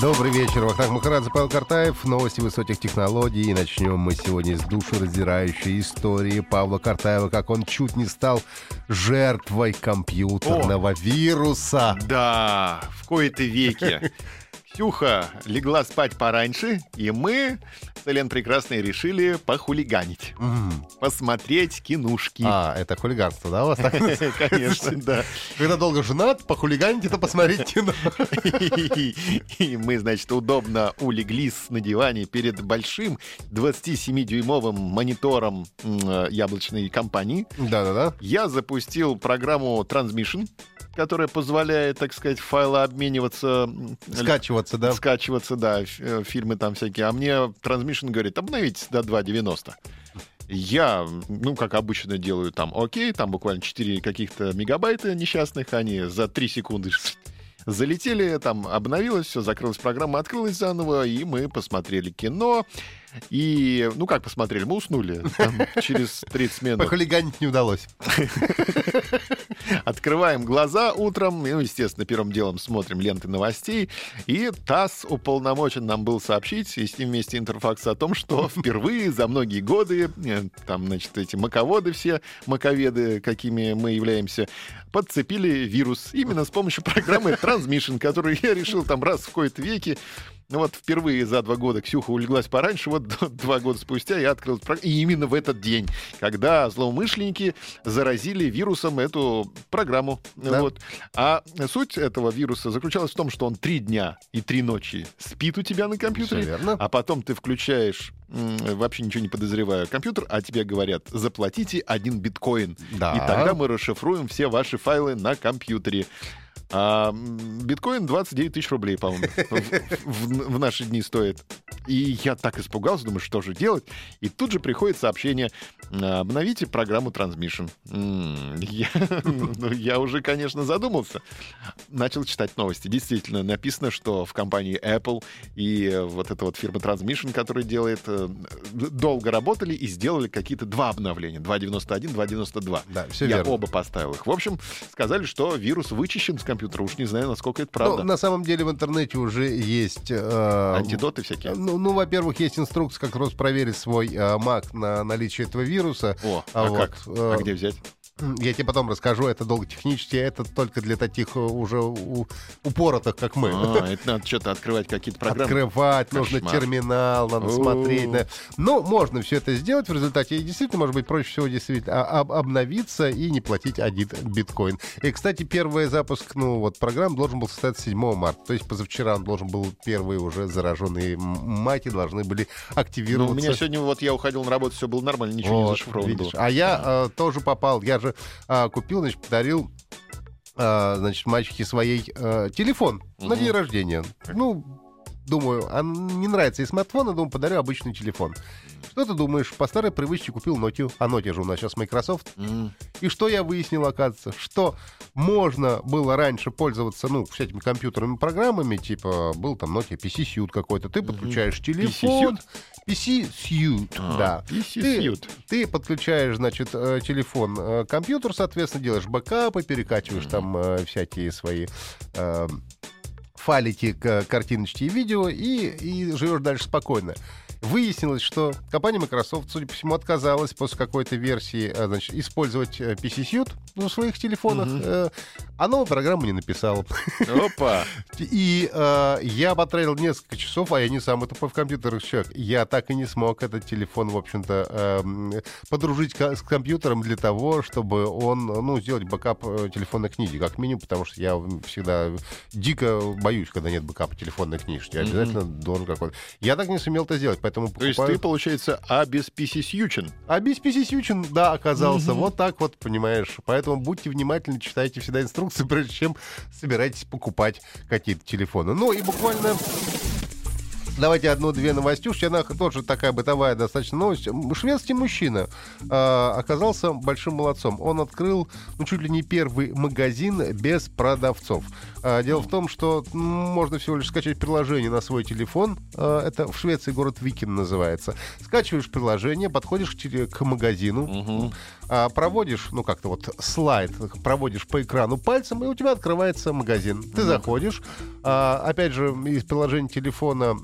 Добрый вечер. Вахтанг Махарадзе, Павел Картаев. Новости высоких технологий. И начнем мы сегодня с душераздирающей истории Павла Картаева, как он чуть не стал жертвой компьютерного О, вируса. Да, в кои-то веке. Ксюха легла спать пораньше, и мы с Элен Прекрасной решили похулиганить. Mm. Посмотреть кинушки. А, это хулиганство, да, у вас так? Конечно, да. Когда долго женат, похулиганить это посмотреть кино. И мы, значит, удобно улеглись на диване перед большим 27-дюймовым монитором яблочной компании. Да-да-да. Я запустил программу Transmission, которая позволяет, так сказать, файлы обмениваться. Скачиваться, да? Скачиваться, да, э, фильмы там всякие. А мне Transmission говорит, обновитесь до 2.90. Я, ну, как обычно делаю, там, окей, там буквально 4 каких-то мегабайта несчастных, они за 3 секунды залетели, там обновилось все, закрылась программа, открылась заново, и мы посмотрели кино. И, ну как посмотрели, мы уснули там, через 30 минут. Похулиганить не удалось. Открываем глаза утром, ну, естественно, первым делом смотрим ленты новостей, и ТАСС уполномочен нам был сообщить, и с ним вместе Интерфакс, о том, что впервые за многие годы, э, там, значит, эти маководы все, маковеды, какими мы являемся, подцепили вирус именно с помощью программы Transmission, которую я решил там раз в какой-то веке ну вот впервые за два года Ксюха улеглась пораньше, вот два года спустя я открыл И именно в этот день, когда злоумышленники заразили вирусом эту программу. Да. Вот. А суть этого вируса заключалась в том, что он три дня и три ночи спит у тебя на компьютере, а потом ты включаешь вообще ничего не подозревая компьютер, а тебе говорят, заплатите один биткоин. Да. И тогда мы расшифруем все ваши файлы на компьютере. А биткоин 29 тысяч рублей, по-моему, в, наши дни стоит. И я так испугался, думаю, что же делать? И тут же приходит сообщение, обновите программу Transmission. Я, ну, я уже, конечно, задумался. Начал читать новости. Действительно, написано, что в компании Apple и вот эта вот фирма Transmission, которая делает, э, долго работали и сделали какие-то два обновления. 2.91, 2.92. Да, все Я верно. оба поставил их. В общем, сказали, что вирус вычищен с компьютера. Уж не знаю, насколько это правда. Ну, на самом деле в интернете уже есть... Э, Антидоты всякие? Ну, ну, во-первых, есть инструкция, как раз проверить свой э, Mac на наличие этого вируса. О, а, а вот, как? А где взять? Я тебе потом расскажу, это долго технически, это только для таких э, уже упоротых, как мы. А, это надо что-то открывать, какие-то программы. Открывать, Кошмар. нужно терминал, надо смотреть. Да. Но можно все это сделать в результате. И действительно, может быть, проще всего действительно об обновиться и не платить один биткоин. И, кстати, первый запуск, ну, вот, программ должен был состояться 7 марта. То есть позавчера он должен был, первые уже зараженные мати должны были активироваться. Ну, у меня сегодня, вот я уходил на работу, все было нормально, ничего вот, не зашифровано было. А я э, тоже попал, я же а, купил, значит, подарил а, значит, мальчике своей а, телефон угу. на день рождения. Ну, думаю, а не нравится и смартфон, а думаю, подарю обычный телефон. Что ты думаешь? По старой привычке купил Nokia. А Nokia же у нас сейчас Microsoft. Mm. И что я выяснил, оказывается? Что можно было раньше пользоваться, ну, всякими компьютерными программами, типа, был там Nokia PC Suite какой-то. Ты подключаешь mm-hmm. телефон. PC Suite, а, да. PC ты, ты подключаешь, значит, э, телефон, э, компьютер, соответственно, делаешь бэкапы, перекачиваешь mm-hmm. там э, всякие свои файлики, картиночки и видео, и, и живешь дальше спокойно. Выяснилось, что компания Microsoft, судя по всему, отказалась после какой-то версии э, значит, использовать э, PC Suite в своих телефонах, угу. а новую программу не написала. Опа! И э, я потратил несколько часов, а я не самый тупой в компьютерах человек. Я так и не смог этот телефон, в общем-то, э, подружить с компьютером для того, чтобы он, ну, сделать бэкап телефонной книги, как минимум, потому что я всегда дико боюсь, когда нет бэкапа телефонной книжки. Обязательно mm-hmm. должен какой-то. Я так не сумел это сделать, поэтому покупаю... То есть ты, получается, обесписисючен? Обесписисючен, да, оказался. Mm-hmm. Вот так вот, понимаешь. Поэтому будьте внимательны, читайте всегда инструкции инструкции, прежде чем собираетесь покупать какие-то телефоны. Ну и буквально Давайте одну-две новостюшки. Она тоже такая бытовая достаточно новость. Шведский мужчина э, оказался большим молодцом. Он открыл ну, чуть ли не первый магазин без продавцов. Э, дело в том, что можно всего лишь скачать приложение на свой телефон. Э, это в Швеции город Викин называется. Скачиваешь приложение, подходишь к магазину, угу. проводишь, ну как-то вот слайд, проводишь по экрану пальцем, и у тебя открывается магазин. Ты угу. заходишь, опять же, из приложения телефона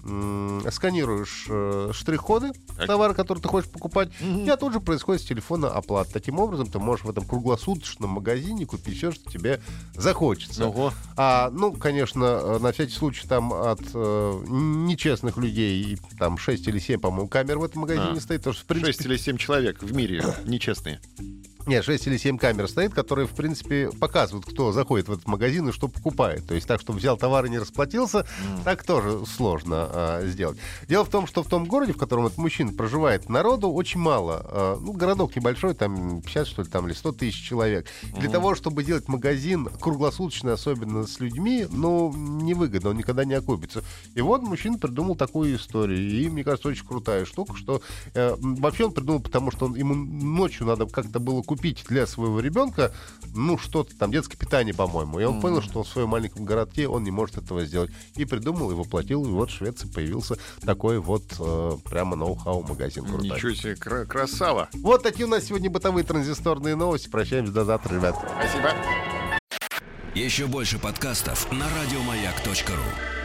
сканируешь э, штрих-коды так. товара, который ты хочешь покупать, угу. тебя тут же происходит с телефона оплата. Таким образом, ты можешь в этом круглосуточном магазине купить все, что тебе захочется. Ого. А, ну, конечно, э, на всякий случай там от э, нечестных людей, там 6 или 7, по-моему, камер в этом магазине а. стоит. Потому что, в принципе... 6 или 7 человек в мире нечестные. Нет, 6 или 7 камер стоит, которые, в принципе, показывают, кто заходит в этот магазин и что покупает. То есть так, чтобы взял товар и не расплатился, mm. так тоже сложно а, сделать. Дело в том, что в том городе, в котором этот мужчина проживает, народу очень мало. А, ну, городок небольшой, там 50, что ли, там, или 100 тысяч человек. Mm. Для того, чтобы делать магазин круглосуточный, особенно с людьми, ну, невыгодно, он никогда не окупится. И вот мужчина придумал такую историю. И, мне кажется, очень крутая штука, что э, вообще он придумал, потому что он, ему ночью надо как-то было купить для своего ребенка, ну, что-то там, детское питание, по-моему. И он mm-hmm. понял, что в своем маленьком городке он не может этого сделать. И придумал, и воплотил, и вот в Швеции появился такой вот э, прямо ноу-хау магазин. Крутой. Ничего себе, кра- красава. Вот такие у нас сегодня бытовые транзисторные новости. Прощаемся до завтра, ребят. Спасибо. Еще больше подкастов на радиомаяк.ру